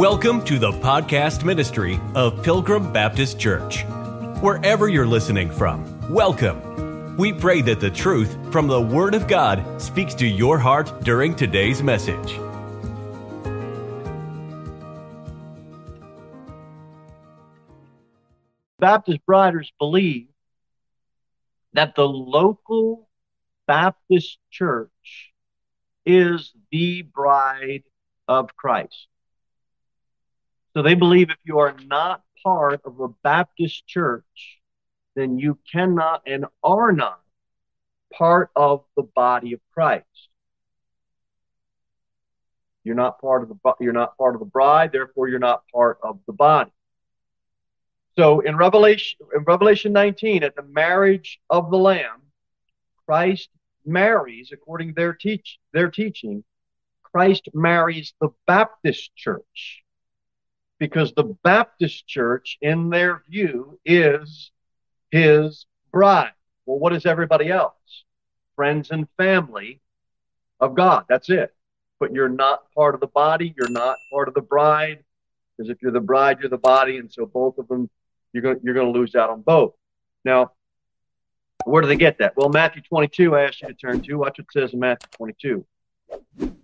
Welcome to the podcast ministry of Pilgrim Baptist Church. Wherever you're listening from, welcome. We pray that the truth from the Word of God speaks to your heart during today's message. Baptist Briders believe that the local Baptist church is the bride of Christ. So they believe if you are not part of a Baptist church, then you cannot and are not part of the body of Christ. You're not part of the you're not part of the bride, therefore you're not part of the body. So in Revelation in Revelation 19 at the marriage of the lamb, Christ marries according to their teach their teaching, Christ marries the Baptist church because the Baptist church, in their view, is his bride. Well, what is everybody else? Friends and family of God. That's it. But you're not part of the body. You're not part of the bride. Because if you're the bride, you're the body. And so both of them, you're going you're going to lose out on both. Now, where do they get that? Well, Matthew 22, I asked you to turn to. Watch what it says in Matthew 22. Because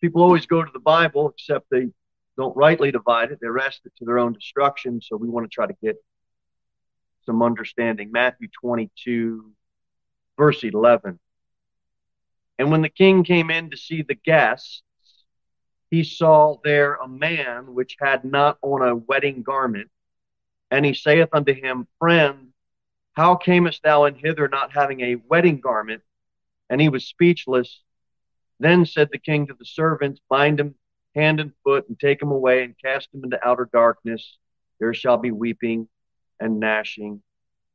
people always go to the Bible, except they don't rightly divide it. They wrest it to their own destruction. So we want to try to get some understanding. Matthew 22, verse 11. And when the king came in to see the guests, he saw there a man which had not on a wedding garment. And he saith unto him, Friend, how camest thou in hither not having a wedding garment? And he was speechless. Then said the king to the servants, Bind him hand and foot, and take him away and cast him into outer darkness. There shall be weeping and gnashing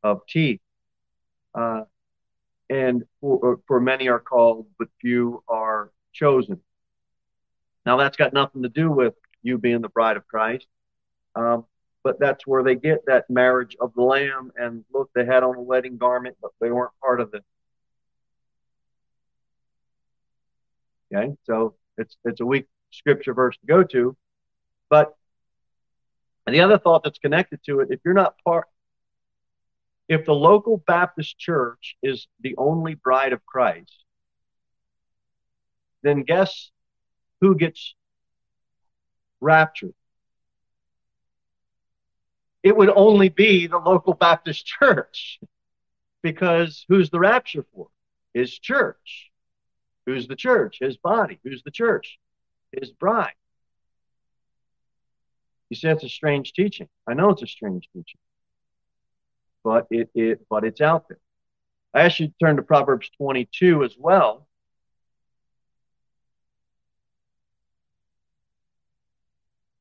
of teeth. Uh, and for, uh, for many are called, but few are chosen. Now, that's got nothing to do with you being the bride of Christ. Um, but that's where they get that marriage of the Lamb. And look, they had on a wedding garment, but they weren't part of it. Okay, so it's it's a weak scripture verse to go to. But the other thought that's connected to it, if you're not part, if the local Baptist church is the only bride of Christ, then guess who gets raptured? It would only be the local Baptist church because who's the rapture for? His church. Who's the church? His body. Who's the church? His bride. You say it's a strange teaching. I know it's a strange teaching, but it, it but it's out there. I ask you to turn to Proverbs 22 as well.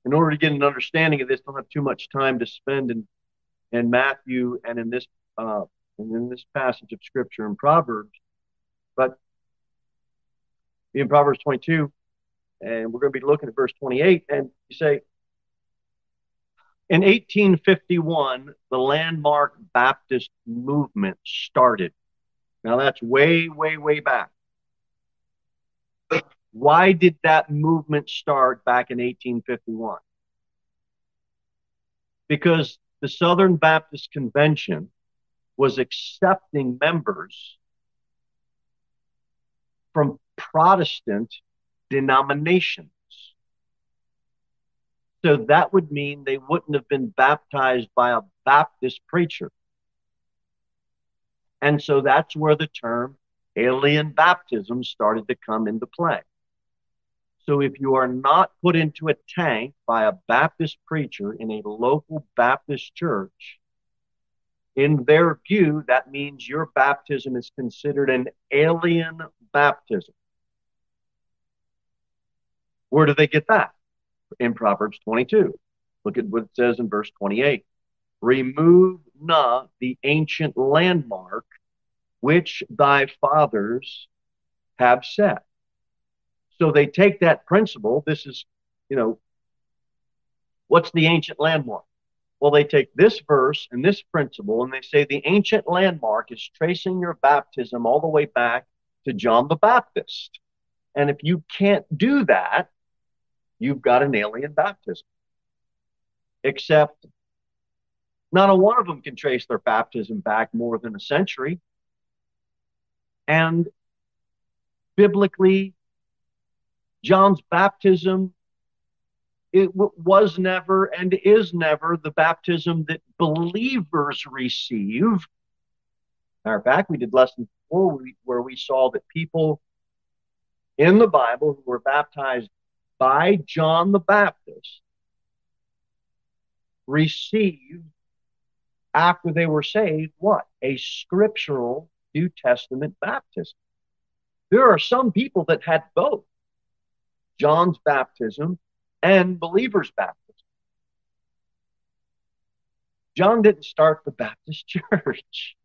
In order to get an understanding of this, don't have too much time to spend in in Matthew and in this uh, and in this passage of Scripture in Proverbs, but in Proverbs 22, and we're going to be looking at verse 28. And you say, in 1851, the landmark Baptist movement started. Now that's way, way, way back. Why did that movement start back in 1851? Because the Southern Baptist Convention was accepting members from Protestant denominations. So that would mean they wouldn't have been baptized by a Baptist preacher. And so that's where the term alien baptism started to come into play. So if you are not put into a tank by a Baptist preacher in a local Baptist church, in their view, that means your baptism is considered an alien baptism. Where do they get that? In Proverbs 22. Look at what it says in verse 28. Remove not the ancient landmark which thy fathers have set. So they take that principle. This is, you know, what's the ancient landmark? Well, they take this verse and this principle and they say the ancient landmark is tracing your baptism all the way back to John the Baptist. And if you can't do that, you've got an alien baptism. Except not a one of them can trace their baptism back more than a century. And biblically, John's baptism it was never and is never the baptism that believers receive. Matter of fact, we did lesson four where we saw that people in the Bible who were baptized by John the Baptist received after they were saved what? A scriptural New Testament baptism. There are some people that had both John's baptism and believers' baptism. John didn't start the Baptist church.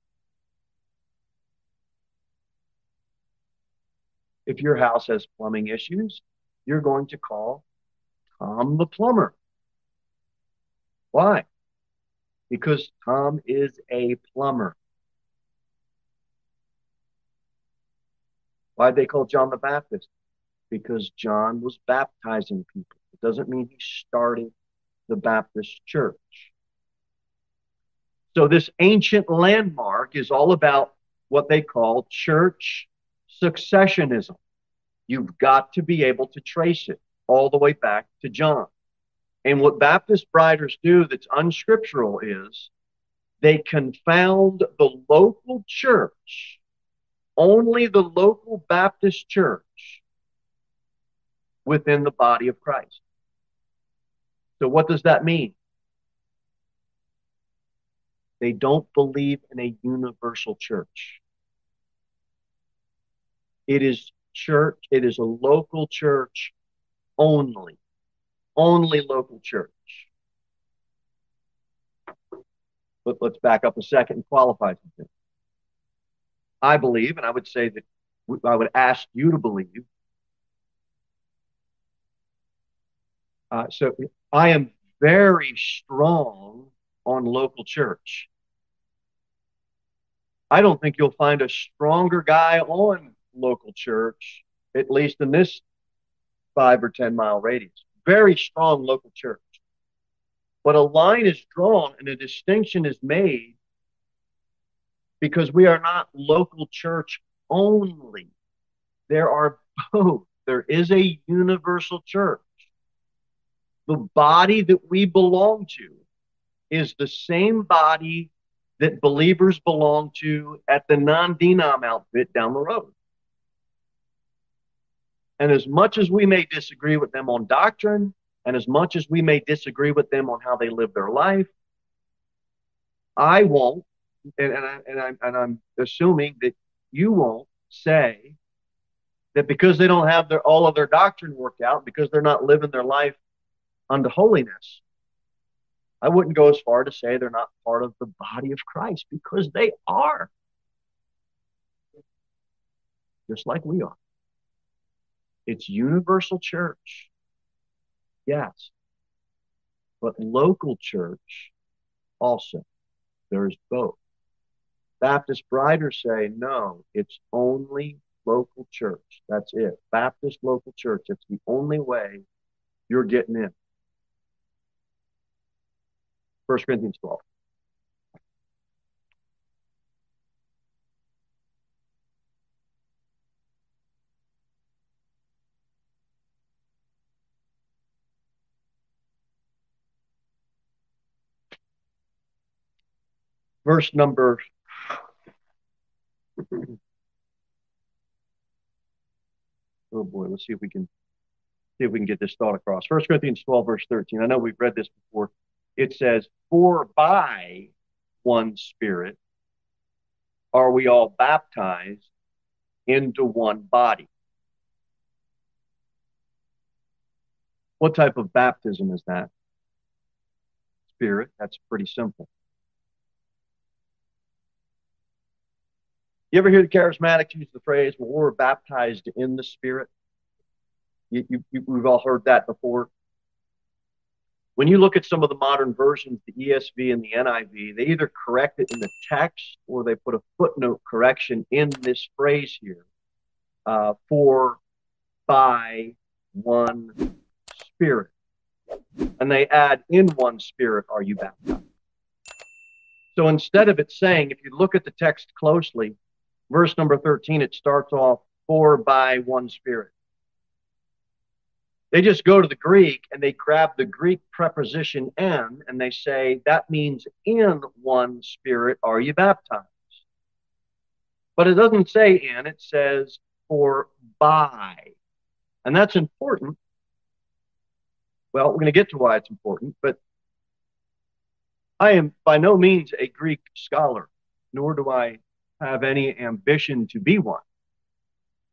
If your house has plumbing issues, you're going to call Tom the plumber. Why? Because Tom is a plumber. Why'd they call John the Baptist? Because John was baptizing people. It doesn't mean he started the Baptist church. So, this ancient landmark is all about what they call church successionism. You've got to be able to trace it all the way back to John. And what Baptist briders do that's unscriptural is they confound the local church, only the local Baptist church, within the body of Christ. So, what does that mean? They don't believe in a universal church. It is church, it is a local church only. Only local church. But let's back up a second and qualify something. I believe, and I would say that I would ask you to believe. Uh, so I am very strong on local church. I don't think you'll find a stronger guy on local church, at least in this five or 10 mile radius. Very strong local church. But a line is drawn and a distinction is made because we are not local church only. There are both. There is a universal church. The body that we belong to is the same body that believers belong to at the non denom outfit down the road. And as much as we may disagree with them on doctrine, and as much as we may disagree with them on how they live their life, I won't, and, and, I, and, I'm, and I'm assuming that you won't say that because they don't have their all of their doctrine worked out, because they're not living their life unto holiness, I wouldn't go as far to say they're not part of the body of Christ because they are. Just like we are. It's universal church. Yes. But local church also. There's both. Baptist briders say, no, it's only local church. That's it. Baptist local church. It's the only way you're getting in. 1 Corinthians 12. Verse number oh boy let's see if we can see if we can get this thought across. First corinthians 12 verse 13 i know we've read this before. It says for by one spirit are we all baptized into one body. What type of baptism is that? Spirit? That's pretty simple You ever hear the charismatics use the phrase, well, we're baptized in the Spirit? You, you, you, we've all heard that before. When you look at some of the modern versions, the ESV and the NIV, they either correct it in the text or they put a footnote correction in this phrase here uh, for by one Spirit. And they add, in one Spirit are you baptized. So instead of it saying, if you look at the text closely, verse number 13, it starts off, for by one Spirit. They just go to the Greek and they grab the Greek preposition "in" and they say, that means in one Spirit are you baptized. But it doesn't say in, it says for by. And that's important. Well, we're going to get to why it's important, but I am by no means a Greek scholar, nor do I have any ambition to be one.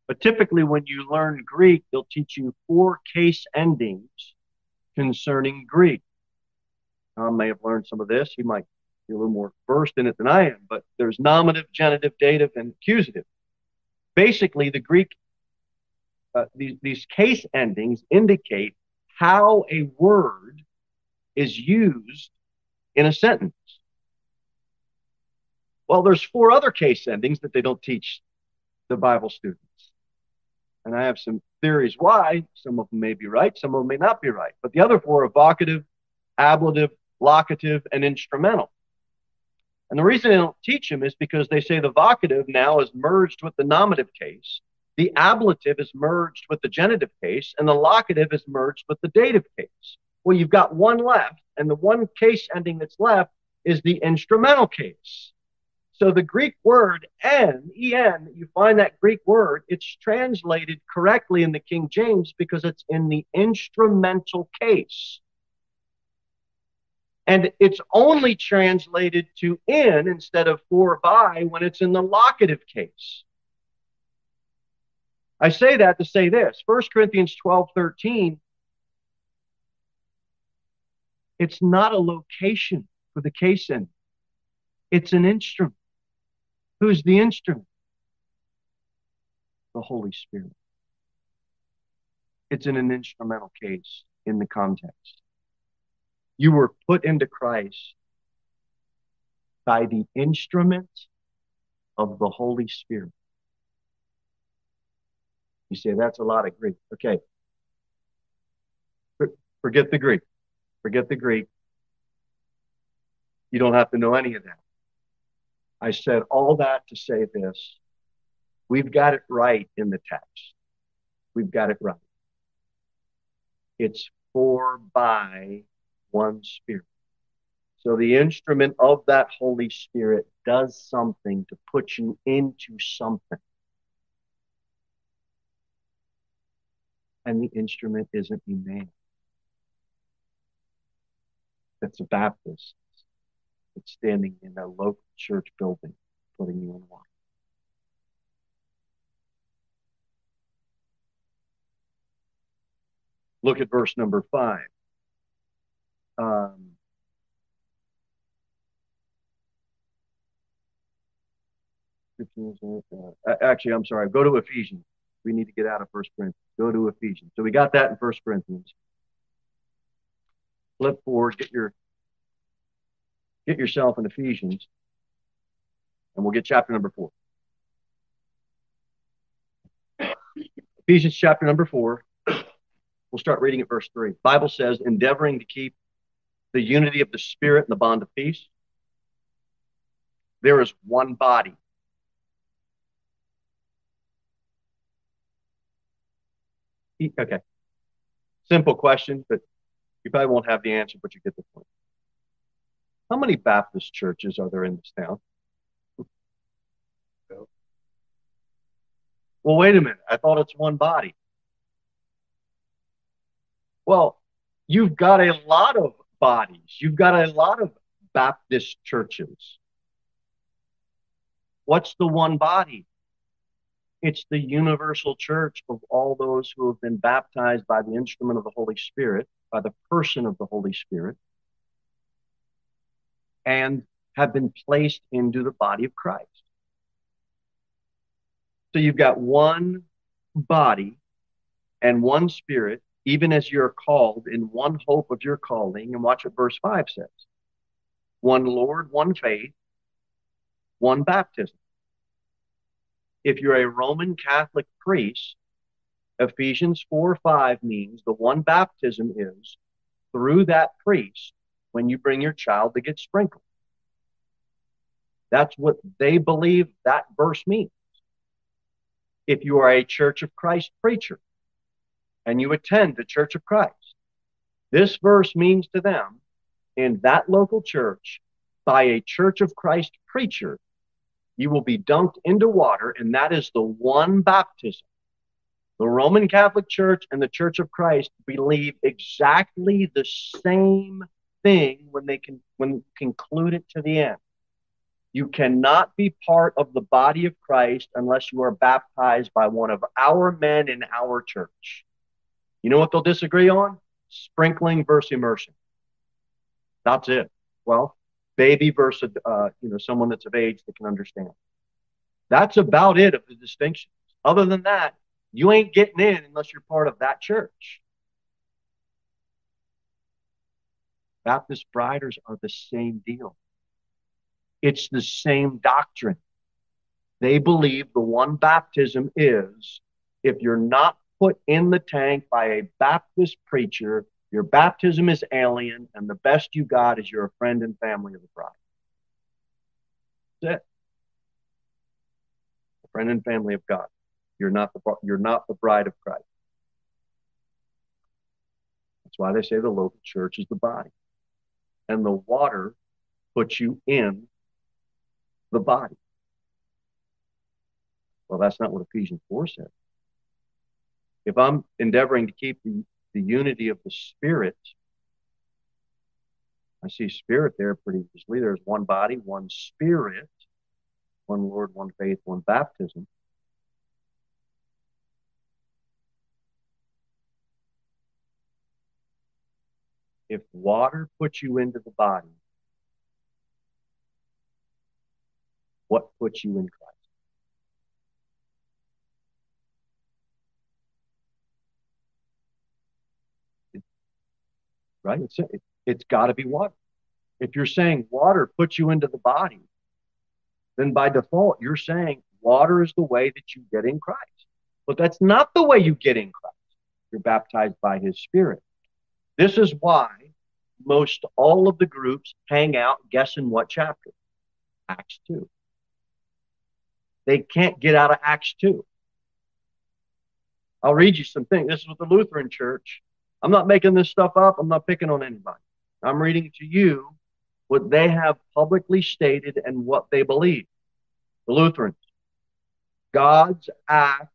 But typically, when you learn Greek, they'll teach you four case endings concerning Greek. Tom may have learned some of this. He might be a little more versed in it than I am, but there's nominative, genitive, dative, and accusative. Basically, the Greek, uh, these, these case endings indicate how a word is used in a sentence. Well, there's four other case endings that they don't teach the Bible students. And I have some theories why. Some of them may be right, some of them may not be right. But the other four are vocative, ablative, locative, and instrumental. And the reason they don't teach them is because they say the vocative now is merged with the nominative case, the ablative is merged with the genitive case, and the locative is merged with the dative case. Well, you've got one left, and the one case ending that's left is the instrumental case. So the Greek word en, en, you find that Greek word, it's translated correctly in the King James because it's in the instrumental case. And it's only translated to in instead of for by when it's in the locative case. I say that to say this 1 Corinthians 12 13, it's not a location for the case in, it's an instrument. Who's the instrument? The Holy Spirit. It's in an instrumental case in the context. You were put into Christ by the instrument of the Holy Spirit. You say that's a lot of Greek. Okay. Forget the Greek. Forget the Greek. You don't have to know any of that. I said all that to say this. We've got it right in the text. We've got it right. It's for by one Spirit. So the instrument of that Holy Spirit does something to put you into something. And the instrument isn't a man. It's a Baptist that's standing in a local church building, putting you in line. Look at verse number five. Um, uh, actually, I'm sorry. Go to Ephesians. We need to get out of First Corinthians. Go to Ephesians. So we got that in First Corinthians. Flip forward. Get your get yourself in Ephesians, and we'll get chapter number four. Ephesians chapter number four. We'll start reading at verse three. Bible says, endeavoring to keep the unity of the Spirit and the bond of peace. There is one body. Okay. Simple question, but you probably won't have the answer, but you get the point. How many Baptist churches are there in this town? Well, wait a minute. I thought it's one body. Well, you've got a lot of bodies. You've got a lot of Baptist churches. What's the one body? It's the universal church of all those who have been baptized by the instrument of the Holy Spirit, by the person of the Holy Spirit, and have been placed into the body of Christ. So you've got one body and one spirit, even as you're called in one hope of your calling. And watch what verse 5 says one Lord, one faith, one baptism. If you're a Roman Catholic priest, Ephesians 4 5 means the one baptism is through that priest when you bring your child to get sprinkled. That's what they believe that verse means. If you are a Church of Christ preacher and you attend the Church of Christ, this verse means to them in that local church by a Church of Christ preacher, you will be dunked into water, and that is the one baptism. The Roman Catholic Church and the Church of Christ believe exactly the same thing when they can when conclude it to the end. You cannot be part of the body of Christ unless you are baptized by one of our men in our church. You know what they'll disagree on? Sprinkling versus immersion. That's it. Well, baby versus uh, you know someone that's of age that can understand. That's about it of the distinctions. Other than that, you ain't getting in unless you're part of that church. Baptist briders are the same deal. It's the same doctrine. They believe the one baptism is if you're not put in the tank by a Baptist preacher, your baptism is alien, and the best you got is you're a friend and family of the bride. That's it. A friend and family of God. You're not the you're not the bride of Christ. That's why they say the local church is the body. And the water puts you in the body. Well, that's not what Ephesians 4 says. If I'm endeavoring to keep the, the unity of the Spirit, I see Spirit there pretty easily. There's one body, one Spirit, one Lord, one faith, one baptism. If water puts you into the body, what puts you in Christ. right? It's it, it's got to be water. If you're saying water puts you into the body, then by default you're saying water is the way that you get in Christ. But that's not the way you get in Christ. You're baptized by His Spirit. This is why most all of the groups hang out guessing what chapter? Acts 2. They can't get out of Acts 2. I'll read you some things. This is with the Lutheran Church. I'm not making this stuff up. I'm not picking on anybody. I'm reading to you what they have publicly stated and what they believe. The Lutherans. God's act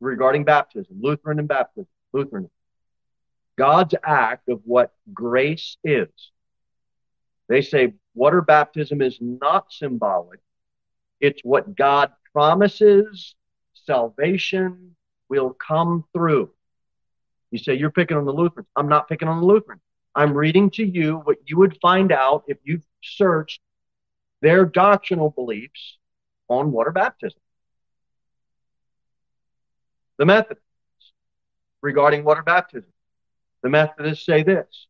regarding baptism, Lutheran and baptism, Lutheran. God's act of what grace is. They say water baptism is not symbolic, it's what God promises salvation will come through. You say, You're picking on the Lutherans. I'm not picking on the Lutherans. I'm reading to you what you would find out if you searched their doctrinal beliefs on water baptism. The Methodists regarding water baptism. The Methodists say this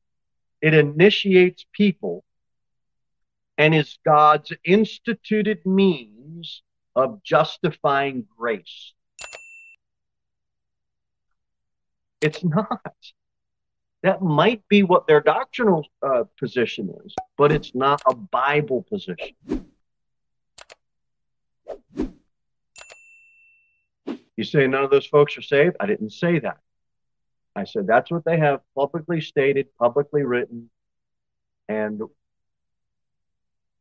it initiates people and is God's instituted means of justifying grace. It's not. That might be what their doctrinal uh, position is, but it's not a Bible position. You say none of those folks are saved? I didn't say that. I said that's what they have publicly stated, publicly written, and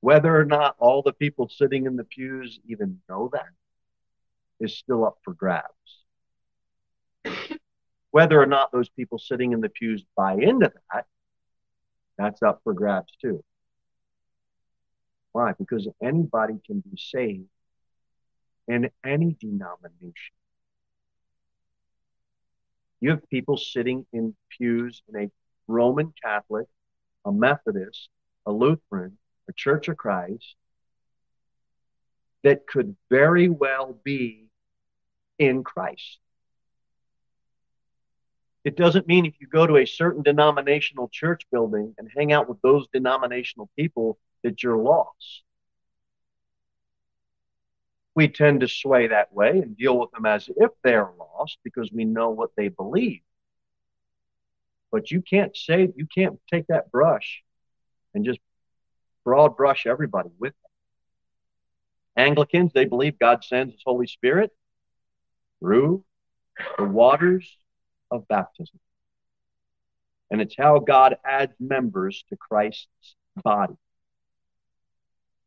whether or not all the people sitting in the pews even know that is still up for grabs. Whether or not those people sitting in the pews buy into that, that's up for grabs too. Why? Because anybody can be saved in any denomination. You have people sitting in pews in a Roman Catholic, a Methodist, a Lutheran, a Church of Christ that could very well be in Christ. It doesn't mean if you go to a certain denominational church building and hang out with those denominational people that you're lost. We tend to sway that way and deal with them as if they're lost because we know what they believe. But you can't say, you can't take that brush and just broad brush everybody with it. Anglicans, they believe God sends His Holy Spirit through the waters of baptism. And it's how God adds members to Christ's body.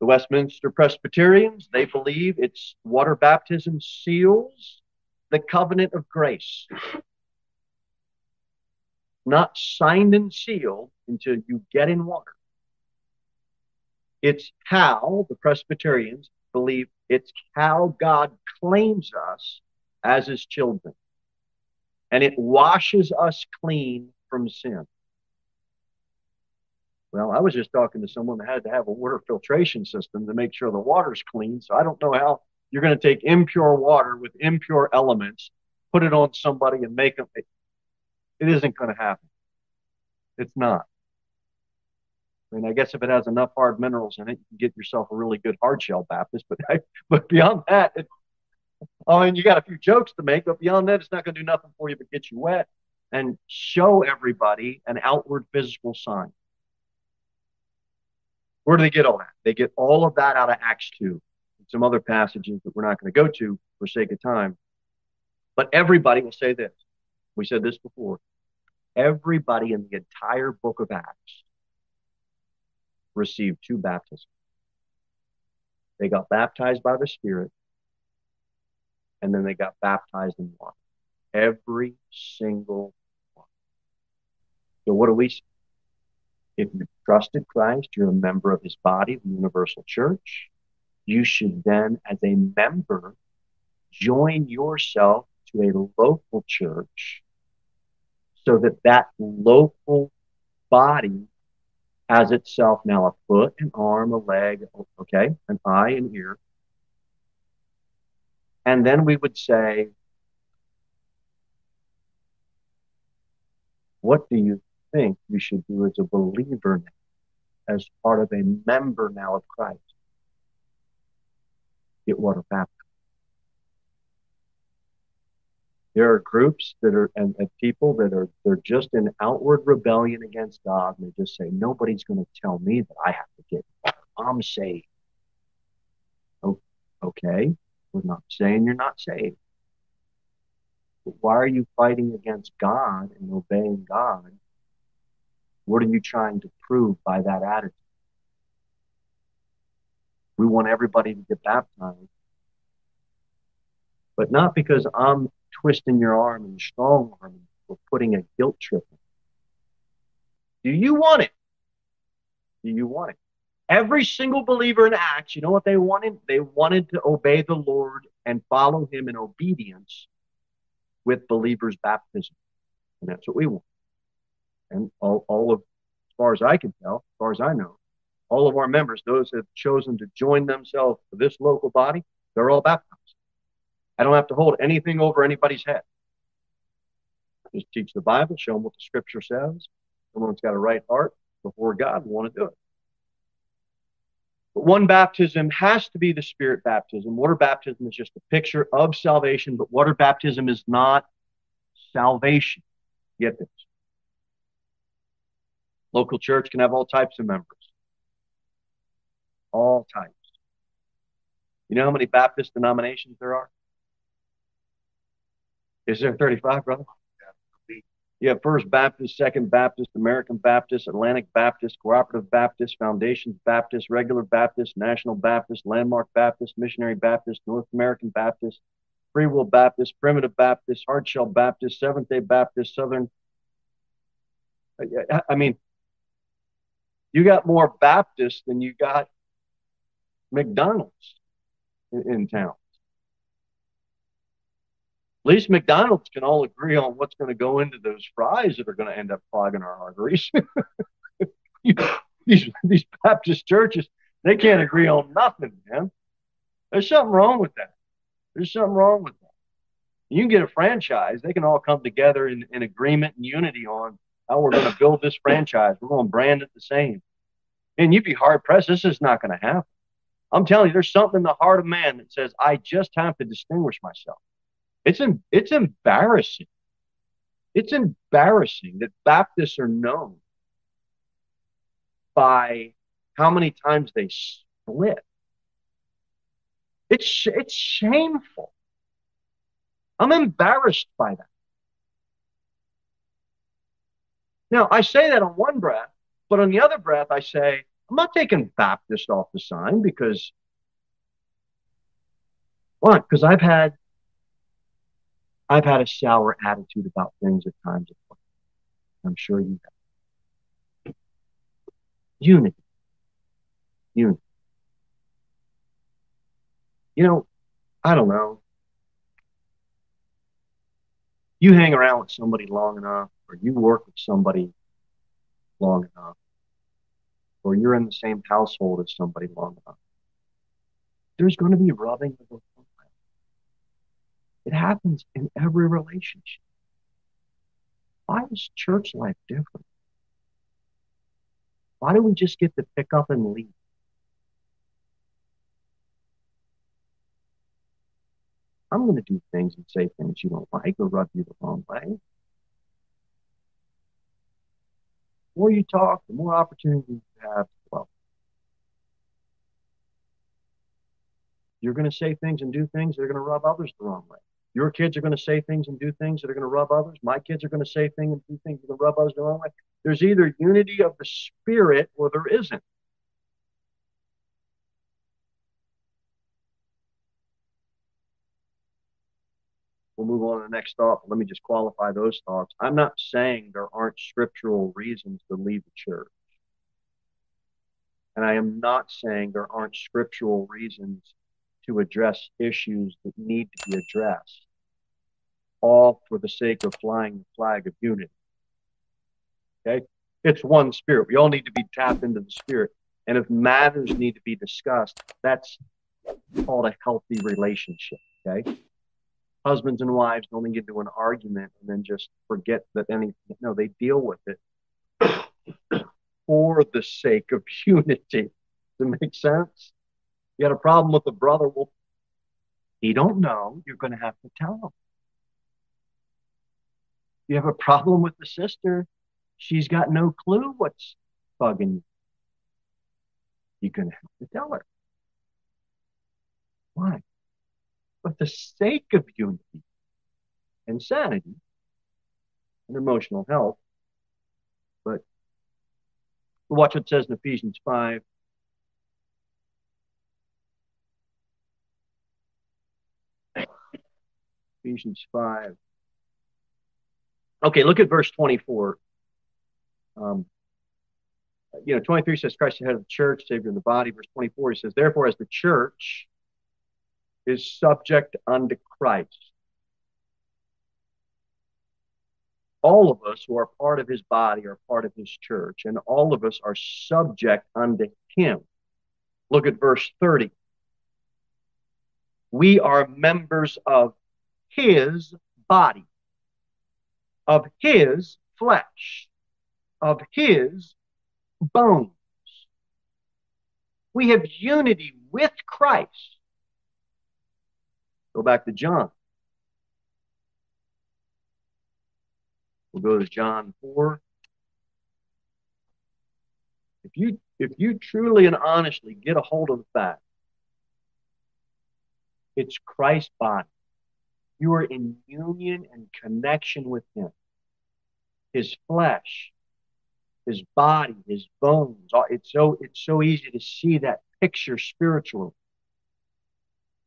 The Westminster Presbyterians, they believe it's water baptism seals the covenant of grace. Not signed and sealed until you get in water. It's how the Presbyterians believe it's how God claims us as his children. And it washes us clean from sin. Well, I was just talking to someone that had to have a water filtration system to make sure the water's clean. So I don't know how you're going to take impure water with impure elements, put it on somebody, and make them. It, it isn't going to happen. It's not. I mean, I guess if it has enough hard minerals in it, you can get yourself a really good hard shell Baptist. But but beyond that, it, I mean, you got a few jokes to make, but beyond that, it's not going to do nothing for you but get you wet and show everybody an outward physical sign. Where do they get all that? They get all of that out of Acts 2 and some other passages that we're not going to go to for sake of time. But everybody will say this. We said this before. Everybody in the entire book of Acts received two baptisms. They got baptized by the Spirit, and then they got baptized in water. Every single one. So, what do we say? If you trusted Christ, you're a member of his body, the universal church. You should then, as a member, join yourself to a local church so that that local body has itself now a foot, an arm, a leg, okay, an eye, an ear. And then we would say, what do you think you should do as a believer now, as part of a member now of Christ? Get water baptized. There are groups that are and, and, people that are they're just in outward rebellion against God, and they just say nobody's going to tell me that I have to get. I'm saved. Oh, okay, we're not saying you're not saved. But why are you fighting against God and obeying God what are you trying to prove by that attitude? We want everybody to get baptized, but not because I'm twisting your arm and strong arm or putting a guilt trip in. Do you want it? Do you want it? Every single believer in Acts, you know what they wanted? They wanted to obey the Lord and follow him in obedience with believers' baptism. And that's what we want and all, all of, as far as I can tell, as far as I know, all of our members, those that have chosen to join themselves to this local body, they're all baptized. I don't have to hold anything over anybody's head. Just teach the Bible, show them what the scripture says. Someone's got a right heart before God will want to do it. But one baptism has to be the spirit baptism. Water baptism is just a picture of salvation, but water baptism is not salvation. Get this. Local church can have all types of members. All types. You know how many Baptist denominations there are? Is there 35, brother? You have First Baptist, Second Baptist, American Baptist, Atlantic Baptist, Cooperative Baptist, Foundations Baptist, Regular Baptist, National Baptist, Landmark Baptist, Missionary Baptist, North American Baptist, Free Will Baptist, Primitive Baptist, Hardshell Baptist, Seventh day Baptist, Southern. I mean, you got more Baptists than you got McDonald's in, in town. At least McDonald's can all agree on what's going to go into those fries that are going to end up clogging our arteries. these, these Baptist churches, they can't agree on nothing, man. There's something wrong with that. There's something wrong with that. You can get a franchise. They can all come together in, in agreement and unity on how we're going to build this franchise. We're going to brand it the same. And you'd be hard pressed. This is not going to happen. I'm telling you, there's something in the heart of man that says, I just have to distinguish myself. It's, it's embarrassing. It's embarrassing that Baptists are known by how many times they split. It's, it's shameful. I'm embarrassed by that. Now, I say that on one breath, but on the other breath, I say, I'm not taking Baptist off the sign because, why? Because I've had, I've had a sour attitude about things at times. I'm sure you have. Unity. Unity. You know, I don't know. You hang around with somebody long enough, or you work with somebody long enough, or you're in the same household as somebody long enough, there's going to be rubbing of the It happens in every relationship. Why is church life different? Why do we just get to pick up and leave? I'm going to do things and say things you don't like or rub you the wrong way. The more you talk, the more opportunities you have. Well, you're going to say things and do things that are going to rub others the wrong way. Your kids are going to say things and do things that are going to rub others. My kids are going to say things and do things that are going to rub others the wrong way. There's either unity of the spirit or there isn't. We'll move on to the next thought, but let me just qualify those thoughts. I'm not saying there aren't scriptural reasons to leave the church. And I am not saying there aren't scriptural reasons to address issues that need to be addressed, all for the sake of flying the flag of unity. Okay? It's one spirit. We all need to be tapped into the spirit. And if matters need to be discussed, that's called a healthy relationship. Okay? Husbands and wives don't get into an argument and then just forget that any no they deal with it for the sake of unity. Does it make sense? You had a problem with a brother well he don't know. You're going to have to tell him. You have a problem with the sister she's got no clue what's bugging you. You're going to have to tell her. Why for the sake of unity and sanity and emotional health. But watch what it says in Ephesians 5. Ephesians 5. Okay, look at verse 24. Um, you know, 23 says Christ is the head of the church, Savior of the body. Verse 24, he says, Therefore, as the church is subject unto Christ. All of us who are part of his body are part of his church, and all of us are subject unto him. Look at verse 30. We are members of his body, of his flesh, of his bones. We have unity with Christ Go back to John. We'll go to John 4. If you if you truly and honestly get a hold of the fact it's Christ's body, you are in union and connection with him. His flesh, his body, his bones. It's so it's so easy to see that picture spiritually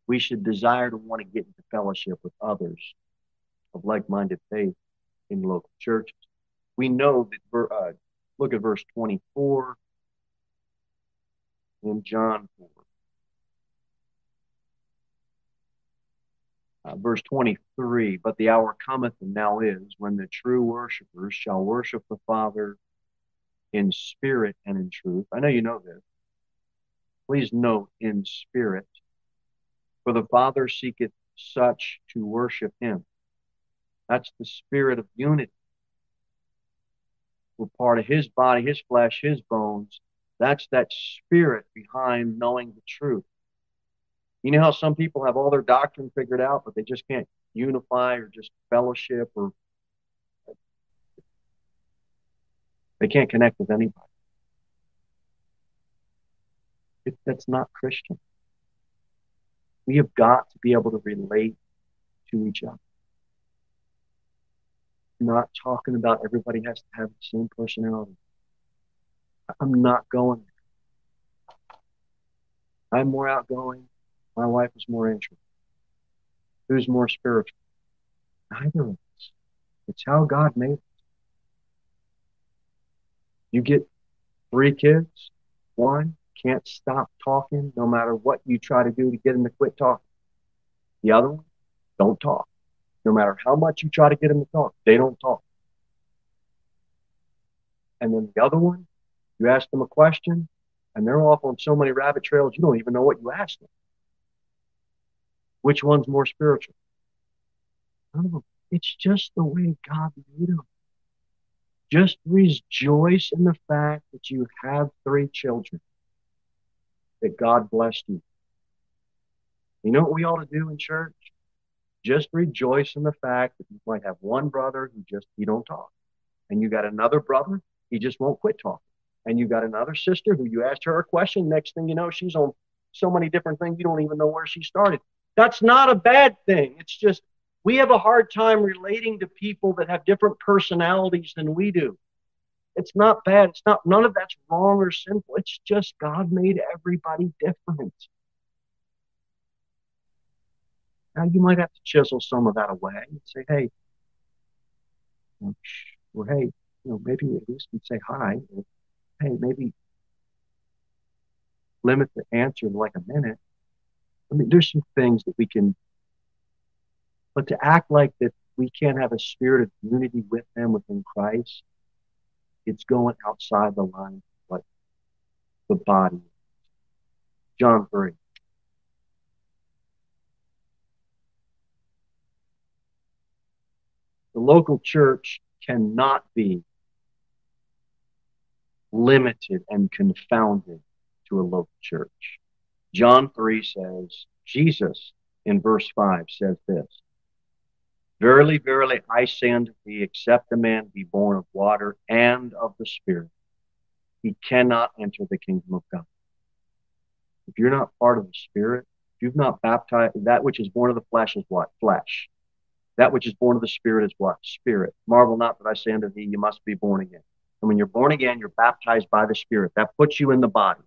we should desire to want to get into fellowship with others of like-minded faith in local churches. We know that, uh, look at verse 24 in John 4. Uh, verse 23 But the hour cometh, and now is, when the true worshipers shall worship the Father in spirit and in truth. I know you know this. Please note in spirit for the Father seeketh such to worship him. That's the spirit of unity. We're part of his body, his flesh, his bones, That's that spirit behind knowing the truth. You know how some people have all their doctrine figured out, but they just can't unify or just fellowship or they can't connect with anybody. It, that's not Christian. We have got to be able to relate to each other. Not talking about everybody has to have the same personality. I'm not going. I'm more outgoing. My wife is more introverted. Who's more spiritual? Neither of us. It's how God made us. You get three kids, one can't stop talking no matter what you try to do to get them to quit talking. The other one, don't talk. No matter how much you try to get them to talk, they don't talk. And then the other one, you ask them a question, and they're off on so many rabbit trails, you don't even know what you asked them. Which one's more spiritual? No, it's just the way God made them. Just rejoice in the fact that you have three children, that God blessed you. You know what we ought to do in church? Just rejoice in the fact that you might have one brother who just, he don't talk. And you got another brother, he just won't quit talking. And you got another sister who you asked her a question. Next thing you know, she's on so many different things, you don't even know where she started. That's not a bad thing. It's just we have a hard time relating to people that have different personalities than we do. It's not bad. It's not, none of that's wrong or sinful. It's just God made everybody different. Now, you might have to chisel some of that away and say, hey, or hey, you know, maybe at least we say hi. Or, hey, maybe limit the answer to like a minute. I mean, there's some things that we can but to act like that we can't have a spirit of unity with them within Christ, it's going outside the line what the body John 3. The local church cannot be limited and confounded to a local church. John 3 says, Jesus in verse 5 says this Verily, verily, I say unto thee, except a man be born of water and of the Spirit, he cannot enter the kingdom of God. If you're not part of the Spirit, if you've not baptized, that which is born of the flesh is what? Flesh. That which is born of the Spirit is what? Spirit. Marvel not that I say unto thee, you must be born again. And when you're born again, you're baptized by the Spirit. That puts you in the body.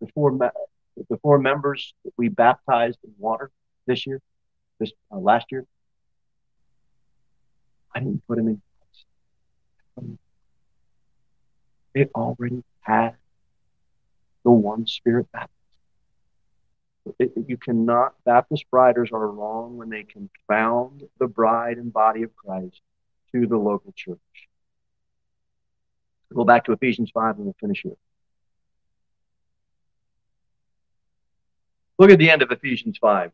Before the four members that we baptized in water this year, this uh, last year, I didn't put them in. They already had the one spirit baptism. It, you cannot, Baptist briders are wrong when they confound the bride and body of Christ to the local church. Go back to Ephesians 5 and we'll finish here. Look at the end of Ephesians 5.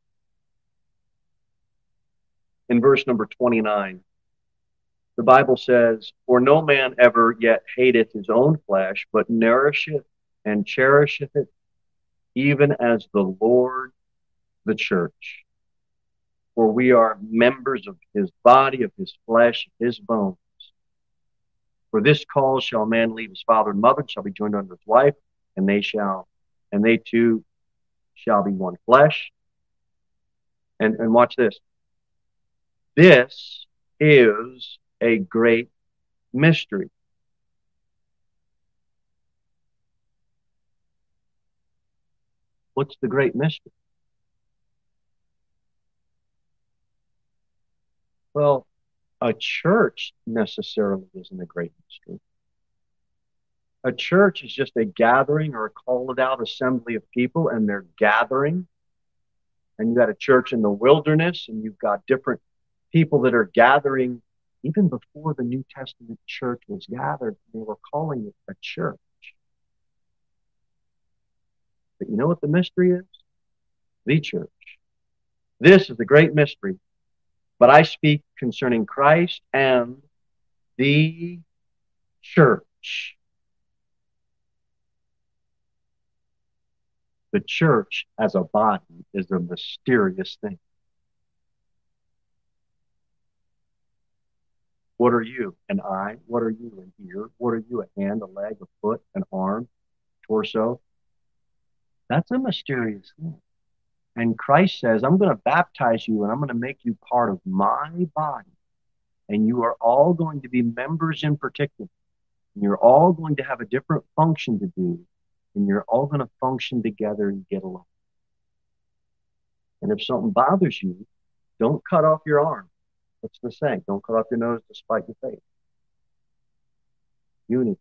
In verse number 29, the Bible says, For no man ever yet hateth his own flesh, but nourisheth and cherisheth it, even as the Lord the church. For we are members of his body, of his flesh, of his bones. For this cause shall a man leave his father and mother, and shall be joined unto his wife, and they shall, and they two shall be one flesh. And, and watch this. This is a great mystery. What's the great mystery? Well, a church necessarily isn't a great mystery. A church is just a gathering or a called out assembly of people, and they're gathering. And you got a church in the wilderness, and you've got different people that are gathering. Even before the New Testament church was gathered, they were calling it a church. But you know what the mystery is? The church. This is the great mystery. But I speak concerning Christ and the church. The church as a body is a mysterious thing. What are you? An eye? What are you? An ear? What are you? A hand, a leg, a foot, an arm, torso? That's a mysterious thing. And Christ says, I'm going to baptize you and I'm going to make you part of my body. And you are all going to be members in particular. And you're all going to have a different function to do. And you're all going to function together and get along. And if something bothers you, don't cut off your arm. What's the saying? Don't cut off your nose to spite your face. Unity,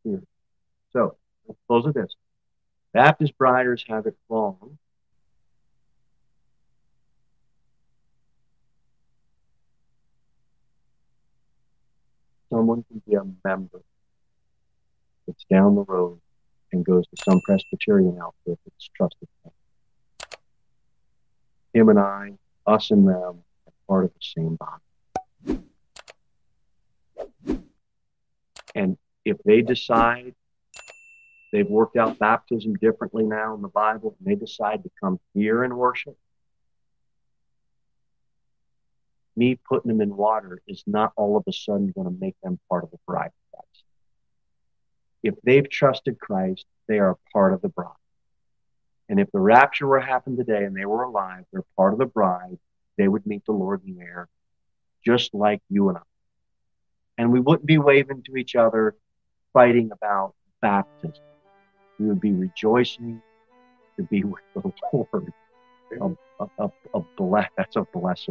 spirit. So, let's close with this. Baptist briders have it wrong. Someone can be a member It's down the road and goes to some Presbyterian outfit that's trusted. Him and I, us and them, are part of the same body. And if they decide they've worked out baptism differently now in the Bible, and they decide to come here and worship, me putting them in water is not all of a sudden going to make them part of the bride. If they've trusted Christ, they are part of the bride. And if the rapture were to happen today and they were alive, they're part of the bride, they would meet the Lord in the air, just like you and I. And we wouldn't be waving to each other, fighting about baptism. We would be rejoicing to be with the Lord. A, a, a, a bless, that's a blessed